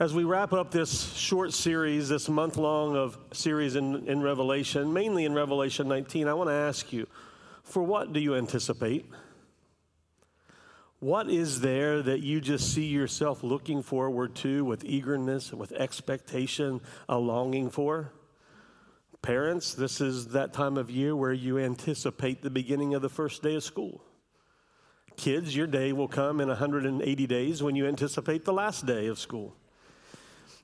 As we wrap up this short series, this month long of series in, in Revelation, mainly in Revelation 19, I want to ask you for what do you anticipate? What is there that you just see yourself looking forward to with eagerness, with expectation, a longing for? Parents, this is that time of year where you anticipate the beginning of the first day of school. Kids, your day will come in 180 days when you anticipate the last day of school.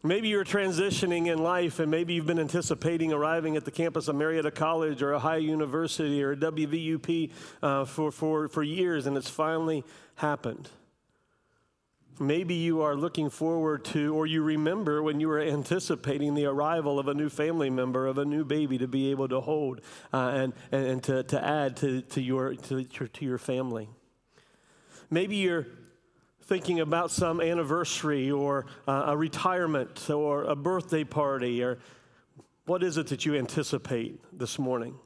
Maybe you're transitioning in life and maybe you've been anticipating arriving at the campus of Marietta College or Ohio University or WVUP uh, for, for, for years and it's finally happened. Maybe you are looking forward to, or you remember when you were anticipating the arrival of a new family member, of a new baby to be able to hold uh, and, and to, to add to, to, your, to, to your family. Maybe you're thinking about some anniversary or uh, a retirement or a birthday party or what is it that you anticipate this morning?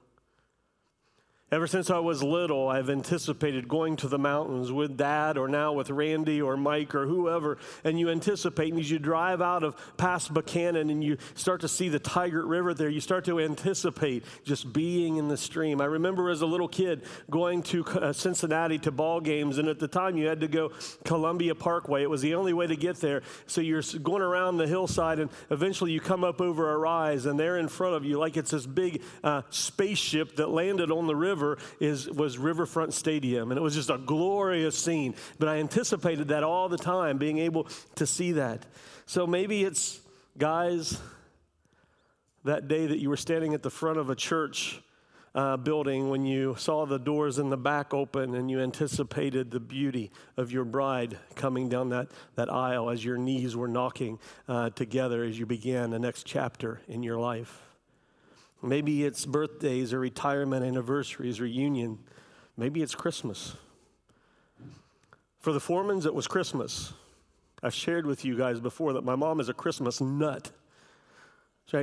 Ever since I was little, I've anticipated going to the mountains with dad or now with Randy or Mike or whoever. And you anticipate, and as you drive out of past Buckhannon and you start to see the Tygart River there, you start to anticipate just being in the stream. I remember as a little kid going to uh, Cincinnati to ball games, and at the time you had to go Columbia Parkway. It was the only way to get there. So you're going around the hillside, and eventually you come up over a rise, and there in front of you, like it's this big uh, spaceship that landed on the river is, was Riverfront Stadium. And it was just a glorious scene. But I anticipated that all the time, being able to see that. So maybe it's, guys, that day that you were standing at the front of a church uh, building when you saw the doors in the back open and you anticipated the beauty of your bride coming down that, that aisle as your knees were knocking uh, together as you began the next chapter in your life. Maybe it's birthdays or retirement anniversaries, reunion. Maybe it's Christmas. For the Foremans, it was Christmas. I've shared with you guys before that my mom is a Christmas nut.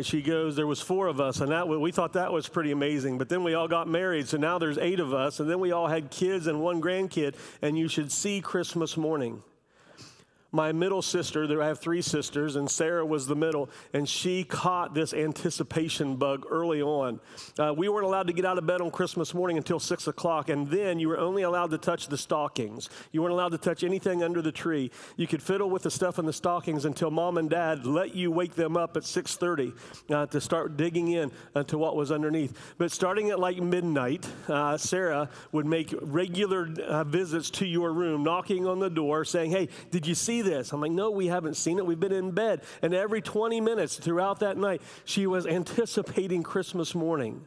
She goes, there was four of us, and that we thought that was pretty amazing. But then we all got married, so now there's eight of us, and then we all had kids and one grandkid, and you should see Christmas morning my middle sister, I have three sisters, and Sarah was the middle, and she caught this anticipation bug early on. Uh, we weren't allowed to get out of bed on Christmas morning until six o'clock, and then you were only allowed to touch the stockings. You weren't allowed to touch anything under the tree. You could fiddle with the stuff in the stockings until mom and dad let you wake them up at 6:30 uh, to start digging in uh, to what was underneath. But starting at like midnight, uh, Sarah would make regular uh, visits to your room, knocking on the door, saying, "Hey, did you see?" This? I'm like, no, we haven't seen it. We've been in bed. And every 20 minutes throughout that night, she was anticipating Christmas morning.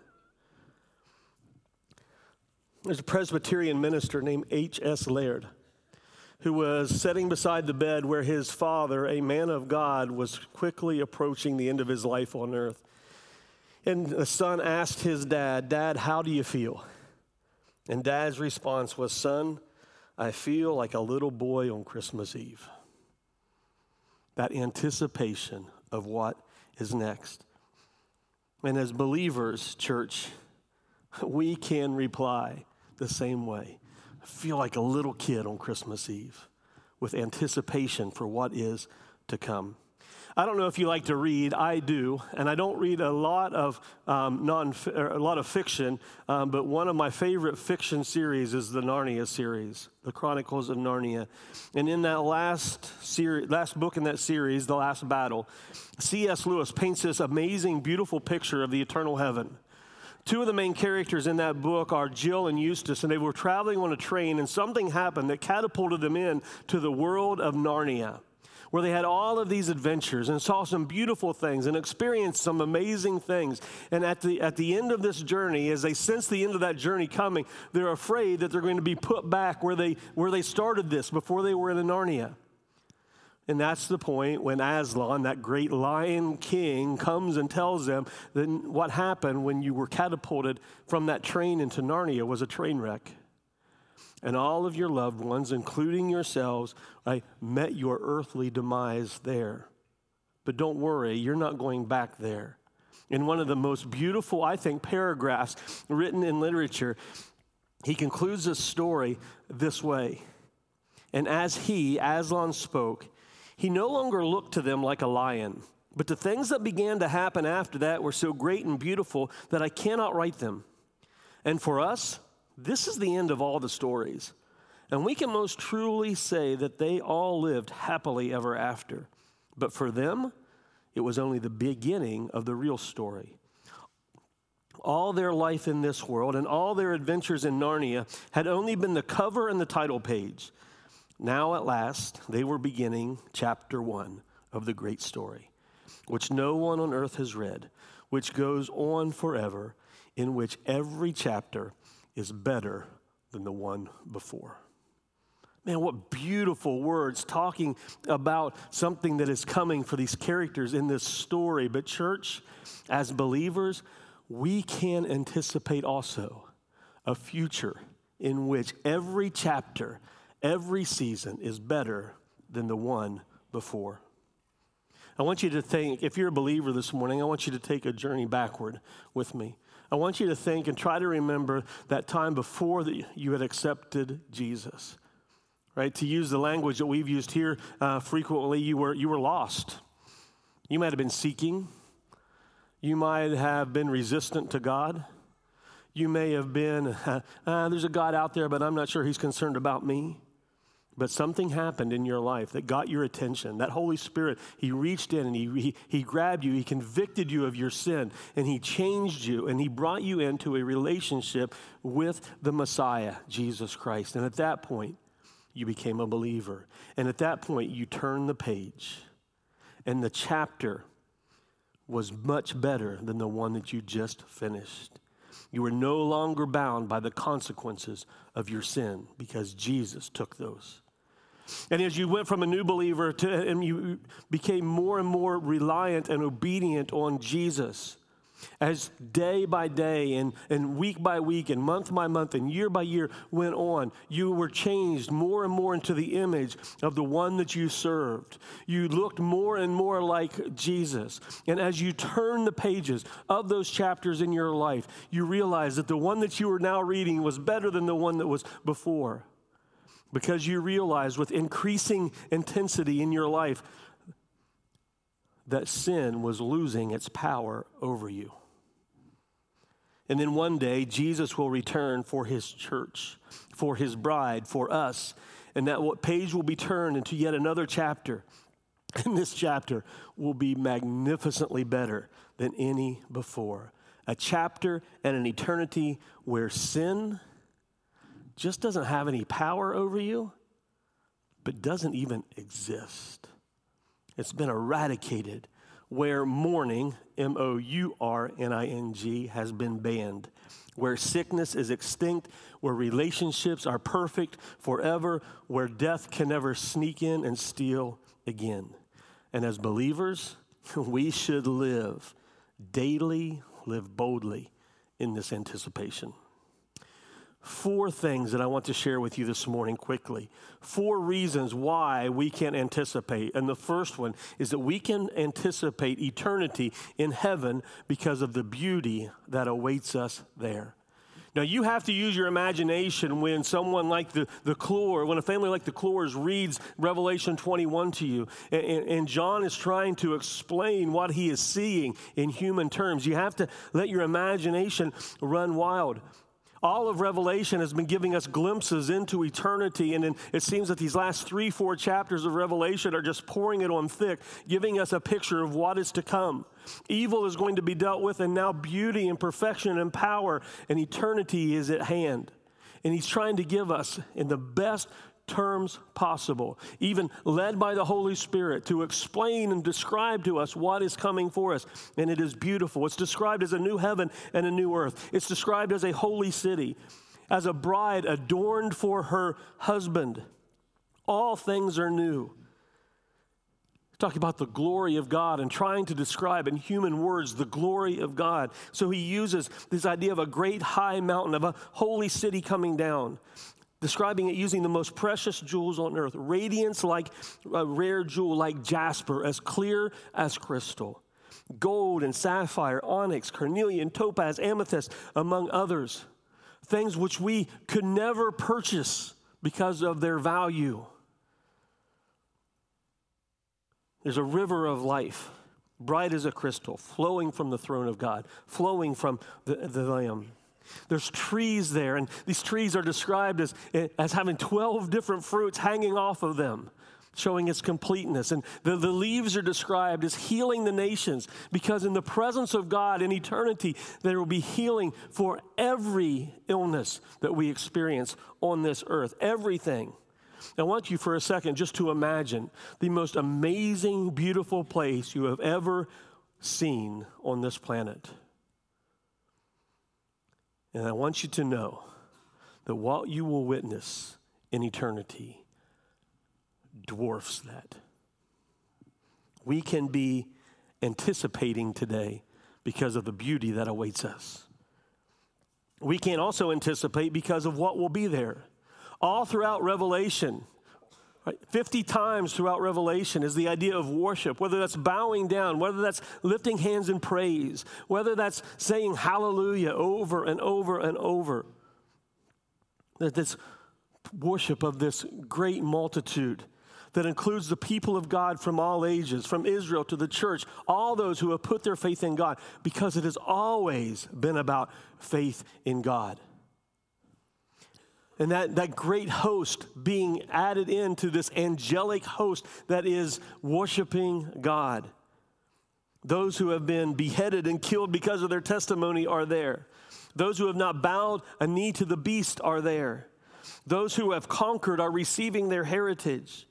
There's a Presbyterian minister named H.S. Laird who was sitting beside the bed where his father, a man of God, was quickly approaching the end of his life on earth. And the son asked his dad, Dad, how do you feel? And dad's response was, Son, I feel like a little boy on Christmas Eve that anticipation of what is next. And as believers, church, we can reply the same way. I feel like a little kid on Christmas Eve with anticipation for what is to come. I don't know if you like to read. I do, and I don't read a lot of um, non a lot of fiction. Um, but one of my favorite fiction series is the Narnia series, the Chronicles of Narnia. And in that last series, last book in that series, The Last Battle, C.S. Lewis paints this amazing, beautiful picture of the eternal heaven. Two of the main characters in that book are Jill and Eustace, and they were traveling on a train, and something happened that catapulted them in to the world of Narnia where they had all of these adventures and saw some beautiful things and experienced some amazing things. And at the, at the end of this journey, as they sense the end of that journey coming, they're afraid that they're going to be put back where they, where they started this before they were in Narnia. And that's the point when Aslan, that great lion king, comes and tells them that what happened when you were catapulted from that train into Narnia was a train wreck and all of your loved ones, including yourselves, I met your earthly demise there. But don't worry, you're not going back there. In one of the most beautiful, I think, paragraphs written in literature, he concludes his story this way. And as he, Aslan, spoke, He no longer looked to them like a lion, but the things that began to happen after that were so great and beautiful that I cannot write them. And for us, this is the end of all the stories. And we can most truly say that they all lived happily ever after. But for them, it was only the beginning of the real story. All their life in this world and all their adventures in Narnia had only been the cover and the title page. Now, at last, they were beginning chapter one of the great story, which no one on earth has read, which goes on forever, in which every chapter is better than the one before. Man, what beautiful words talking about something that is coming for these characters in this story. But, church, as believers, we can anticipate also a future in which every chapter, every season is better than the one before. I want you to think, if you're a believer this morning, I want you to take a journey backward with me. I want you to think and try to remember that time before that you had accepted Jesus right? To use the language that we've used here uh, frequently, you were, you were lost. You might have been seeking. You might have been resistant to God. You may have been, uh, uh, there's a God out there, but I'm not sure he's concerned about me. But something happened in your life that got your attention. That Holy Spirit, He reached in and he, he, he grabbed you, He convicted you of your sin, and He changed you, and He brought you into a relationship with the Messiah, Jesus Christ. And at that point, you became a believer. And at that point, you turned the page, and the chapter was much better than the one that you just finished. You were no longer bound by the consequences of your sin because Jesus took those. And as you went from a new believer to, and you became more and more reliant and obedient on Jesus, as day by day and, and week by week and month by month and year by year went on, you were changed more and more into the image of the one that you served. You looked more and more like Jesus. And as you turn the pages of those chapters in your life, you realize that the one that you were now reading was better than the one that was before. Because you realize with increasing intensity in your life, that sin was losing its power over you. And then one day, Jesus will return for his church, for his bride, for us. And that what page will be turned into yet another chapter. And this chapter will be magnificently better than any before. A chapter and an eternity where sin just doesn't have any power over you, but doesn't even exist. It's been eradicated where mourning, M O U R N I N G, has been banned, where sickness is extinct, where relationships are perfect forever, where death can never sneak in and steal again. And as believers, we should live daily, live boldly in this anticipation four things that I want to share with you this morning quickly. Four reasons why we can anticipate. And the first one is that we can anticipate eternity in heaven because of the beauty that awaits us there. Now, you have to use your imagination when someone like the, the Clore, when a family like the Clores reads Revelation 21 to you, and, and John is trying to explain what he is seeing in human terms. You have to let your imagination run wild all of Revelation has been giving us glimpses into eternity. And it seems that these last three, four chapters of Revelation are just pouring it on thick, giving us a picture of what is to come. Evil is going to be dealt with, and now beauty and perfection and power and eternity is at hand. And he's trying to give us, in the best terms possible, even led by the Holy Spirit to explain and describe to us what is coming for us. And it is beautiful. It's described as a new heaven and a new earth, it's described as a holy city, as a bride adorned for her husband. All things are new. Talking about the glory of God and trying to describe in human words the glory of God. So he uses this idea of a great high mountain, of a holy city coming down describing it using the most precious jewels on earth, radiance like a rare jewel, like jasper, as clear as crystal, gold and sapphire, onyx, carnelian, topaz, amethyst, among others, things which we could never purchase because of their value. There's a river of life, bright as a crystal, flowing from the throne of God, flowing from the, the Lamb. There's trees there, and these trees are described as, as having 12 different fruits hanging off of them, showing its completeness. And the, the leaves are described as healing the nations, because in the presence of God in eternity, there will be healing for every illness that we experience on this earth, everything. I want you for a second just to imagine the most amazing, beautiful place you have ever seen on this planet. And I want you to know that what you will witness in eternity dwarfs that. We can be anticipating today because of the beauty that awaits us. We can also anticipate because of what will be there. All throughout Revelation, Right? 50 times throughout Revelation is the idea of worship, whether that's bowing down, whether that's lifting hands in praise, whether that's saying hallelujah over and over and over. That this worship of this great multitude that includes the people of God from all ages, from Israel to the church, all those who have put their faith in God, because it has always been about faith in God and that, that great host being added into this angelic host that is worshiping God. Those who have been beheaded and killed because of their testimony are there. Those who have not bowed a knee to the beast are there. Those who have conquered are receiving their heritage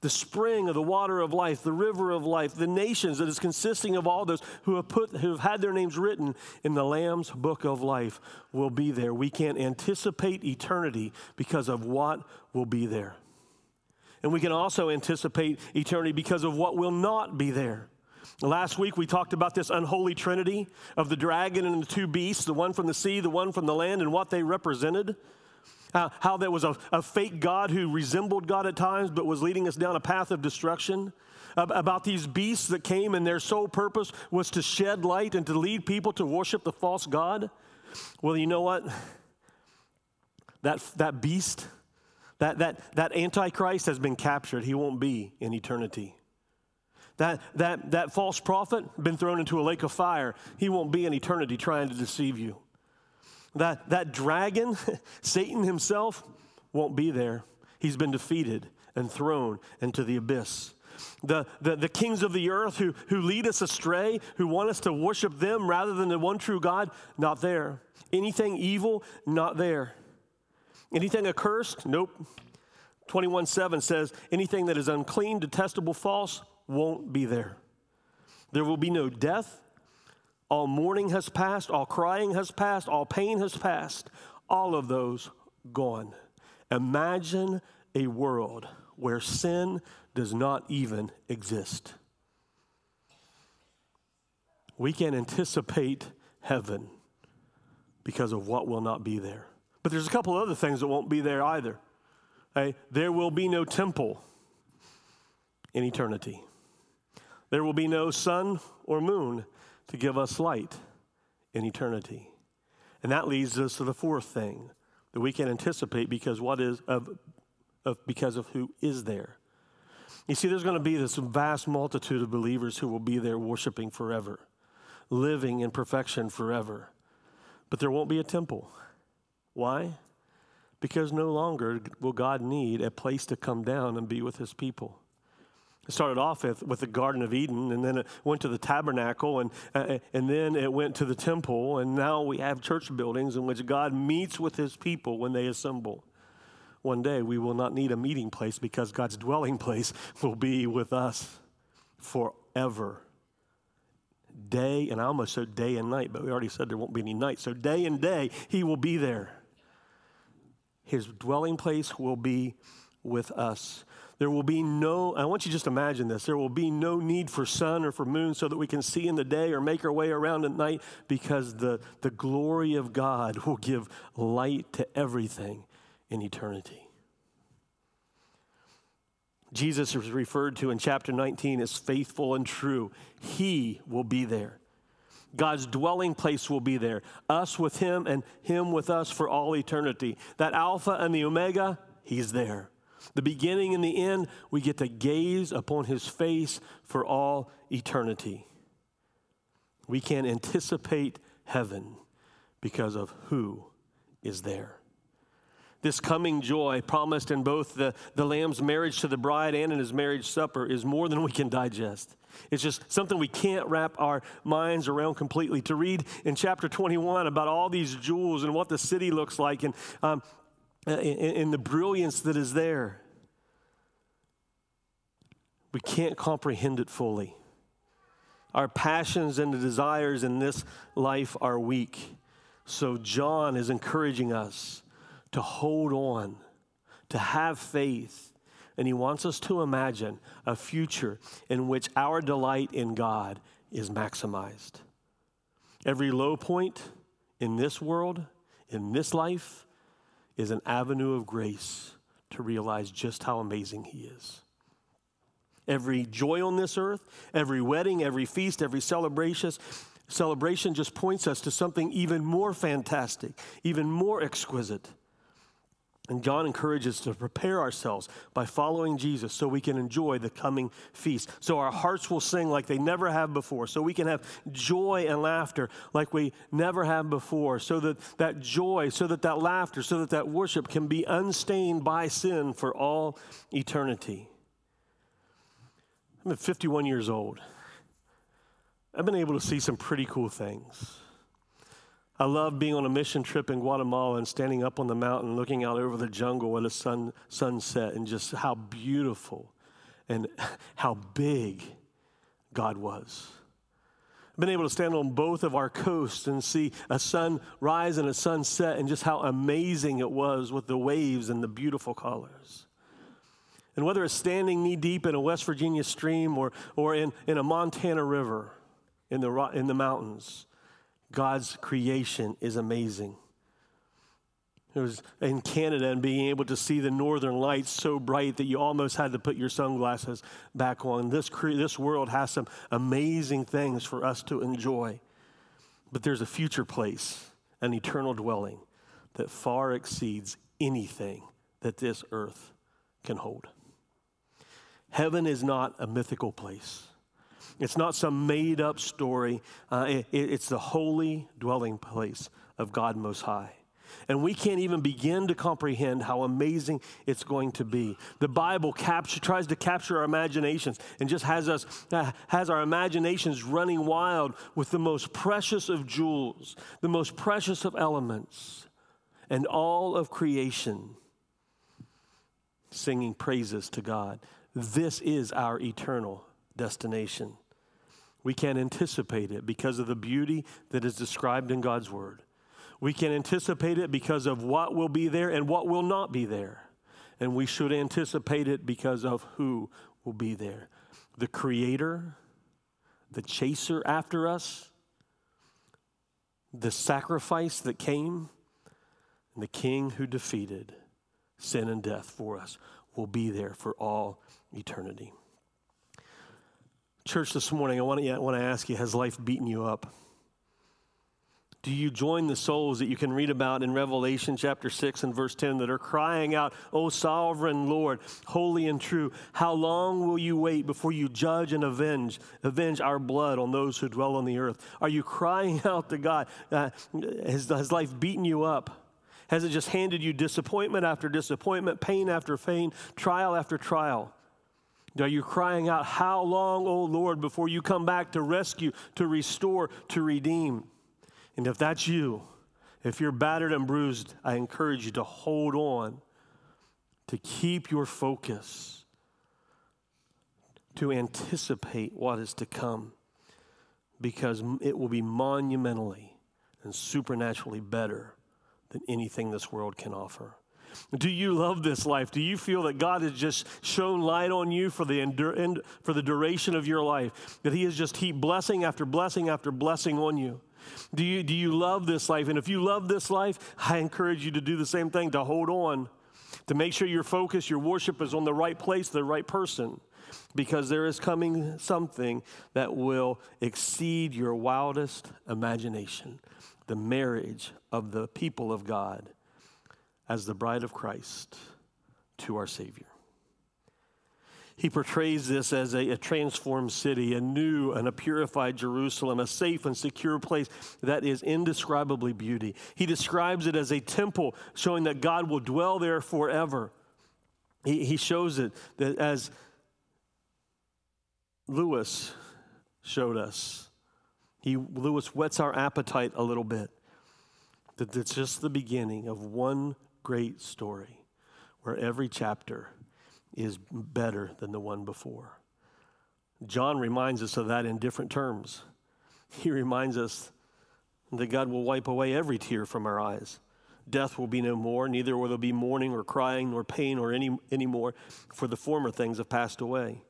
the spring of the water of life, the river of life, the nations that is consisting of all those who have put who have had their names written in the Lamb's book of life will be there. We can't anticipate eternity because of what will be there. And we can also anticipate eternity because of what will not be there. Last week we talked about this unholy trinity of the dragon and the two beasts, the one from the sea, the one from the land, and what they represented. How there was a, a, fake God who resembled God at times but was leading us down a path of destruction. About these beasts that came and their sole purpose was to shed light and to lead people to worship the false God. Well, you know what? That, that beast, that, that, that Antichrist has been captured. He won't be in eternity. That, that, that false prophet, been thrown into a lake of fire. He won't be in eternity trying to deceive you. That, that dragon, Satan himself, won't be there. He's been defeated and thrown into the abyss. The, the, the kings of the earth who, who lead us astray, who want us to worship them rather than the one true God, not there. Anything evil, not there. Anything accursed, nope. 21 7 says, anything that is unclean, detestable, false, won't be there. There will be no death, all mourning has passed, all crying has passed, all pain has passed, all of those gone. Imagine a world where sin does not even exist. We can anticipate heaven because of what will not be there. But there's a couple other things that won't be there either. Okay? There will be no temple in eternity. There will be no sun or moon to give us light in eternity. And that leads us to the fourth thing that we can anticipate because what is of, of because of who is there. You see, there's going to be this vast multitude of believers who will be there worshiping forever, living in perfection forever. But there won't be a temple. Why? Because no longer will God need a place to come down and be with his people. It started off with, with the Garden of Eden, and then it went to the tabernacle, and, uh, and then it went to the temple, and now we have church buildings in which God meets with his people when they assemble. One day we will not need a meeting place because God's dwelling place will be with us forever. Day, and I almost said day and night, but we already said there won't be any night. So day and day, he will be there. His dwelling place will be with us. There will be no, I want you to just imagine this. There will be no need for sun or for moon so that we can see in the day or make our way around at night because the, the glory of God will give light to everything in eternity. Jesus is referred to in chapter 19 as faithful and true. He will be there. God's dwelling place will be there. Us with Him and Him with us for all eternity. That Alpha and the Omega, He's there The beginning and the end, we get to gaze upon his face for all eternity. We can anticipate heaven because of who is there. This coming joy promised in both the, the Lamb's marriage to the bride and in his marriage supper is more than we can digest. It's just something we can't wrap our minds around completely. To read in chapter 21 about all these jewels and what the city looks like and, um, Uh, and the brilliance that is there, we can't comprehend it fully. Our passions and the desires in this life are weak. So, John is encouraging us to hold on, to have faith. And he wants us to imagine a future in which our delight in God is maximized. Every low point in this world, in this life, is an avenue of grace to realize just how amazing He is. Every joy on this earth, every wedding, every feast, every celebration, celebration just points us to something even more fantastic, even more exquisite. And John encourages us to prepare ourselves by following Jesus so we can enjoy the coming feast. So our hearts will sing like they never have before. So we can have joy and laughter like we never have before. So that that joy, so that that laughter, so that that worship can be unstained by sin for all eternity. I'm 51 years old. I've been able to see some pretty cool things. I love being on a mission trip in Guatemala and standing up on the mountain looking out over the jungle at a sun, sunset and just how beautiful and how big God was. I've been able to stand on both of our coasts and see a sun rise and a sunset, and just how amazing it was with the waves and the beautiful colors. And whether it's standing knee deep in a West Virginia stream or, or in, in a Montana river in the, in the mountains, God's creation is amazing. It was in Canada and being able to see the northern lights so bright that you almost had to put your sunglasses back on. This, this world has some amazing things for us to enjoy. But there's a future place, an eternal dwelling that far exceeds anything that this earth can hold. Heaven is not a mythical place. It's not some made up story. Uh, it, it's the holy dwelling place of God Most High. And we can't even begin to comprehend how amazing it's going to be. The Bible capture, tries to capture our imaginations and just has us uh, has our imaginations running wild with the most precious of jewels, the most precious of elements, and all of creation singing praises to God. This is our eternal destination. We can anticipate it because of the beauty that is described in God's Word. We can anticipate it because of what will be there and what will not be there. And we should anticipate it because of who will be there the Creator, the chaser after us, the sacrifice that came, and the King who defeated sin and death for us will be there for all eternity. Church, this morning, I want to, I want to ask you Has life beaten you up? Do you join the souls that you can read about in Revelation chapter 6 and verse 10 that are crying out, O sovereign Lord, holy and true, how long will you wait before you judge and avenge, avenge our blood on those who dwell on the earth? Are you crying out to God? Uh, has, has life beaten you up? Has it just handed you disappointment after disappointment, pain after pain, trial after trial? Are you crying out, How long, O Lord, before you come back to rescue, to restore, to redeem? And if that's you, if you're battered and bruised, I encourage you to hold on, to keep your focus, to anticipate what is to come, because it will be monumentally and supernaturally better than anything this world can offer. Do you love this life? Do you feel that God has just shown light on you for the, endur- for the duration of your life? That He has just heaped blessing after blessing after blessing on you? Do you, do you love this life? And if you love this life, I encourage you to do the same thing, to hold on, to make sure your focus, your worship is on the right place, the right person, because there is coming something that will exceed your wildest imagination the marriage of the people of God as the bride of Christ to our Savior. He portrays this as a, a, transformed city, a new and a purified Jerusalem, a safe and secure place that is indescribably beauty. He describes it as a temple, showing that God will dwell there forever. He, he shows it that as Lewis showed us, he, Lewis whets our appetite a little bit. That it's just the beginning of one great story where every chapter is better than the one before. John reminds us of that in different terms. He reminds us that God will wipe away every tear from our eyes. Death will be no more, neither will there be mourning or crying nor pain or any, any more, for the former things have passed away.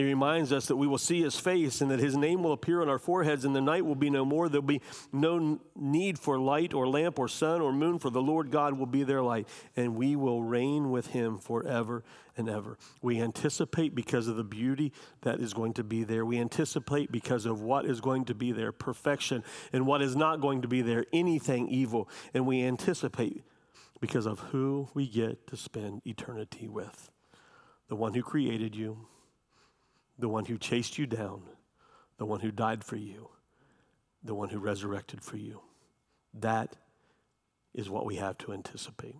He reminds us that we will see his face and that his name will appear on our foreheads, and the night will be no more. There'll be no need for light or lamp or sun or moon, for the Lord God will be their light, and we will reign with him forever and ever. We anticipate because of the beauty that is going to be there. We anticipate because of what is going to be there perfection, and what is not going to be there anything evil. And we anticipate because of who we get to spend eternity with the one who created you the one who chased you down, the one who died for you, the one who resurrected for you. That is what we have to anticipate.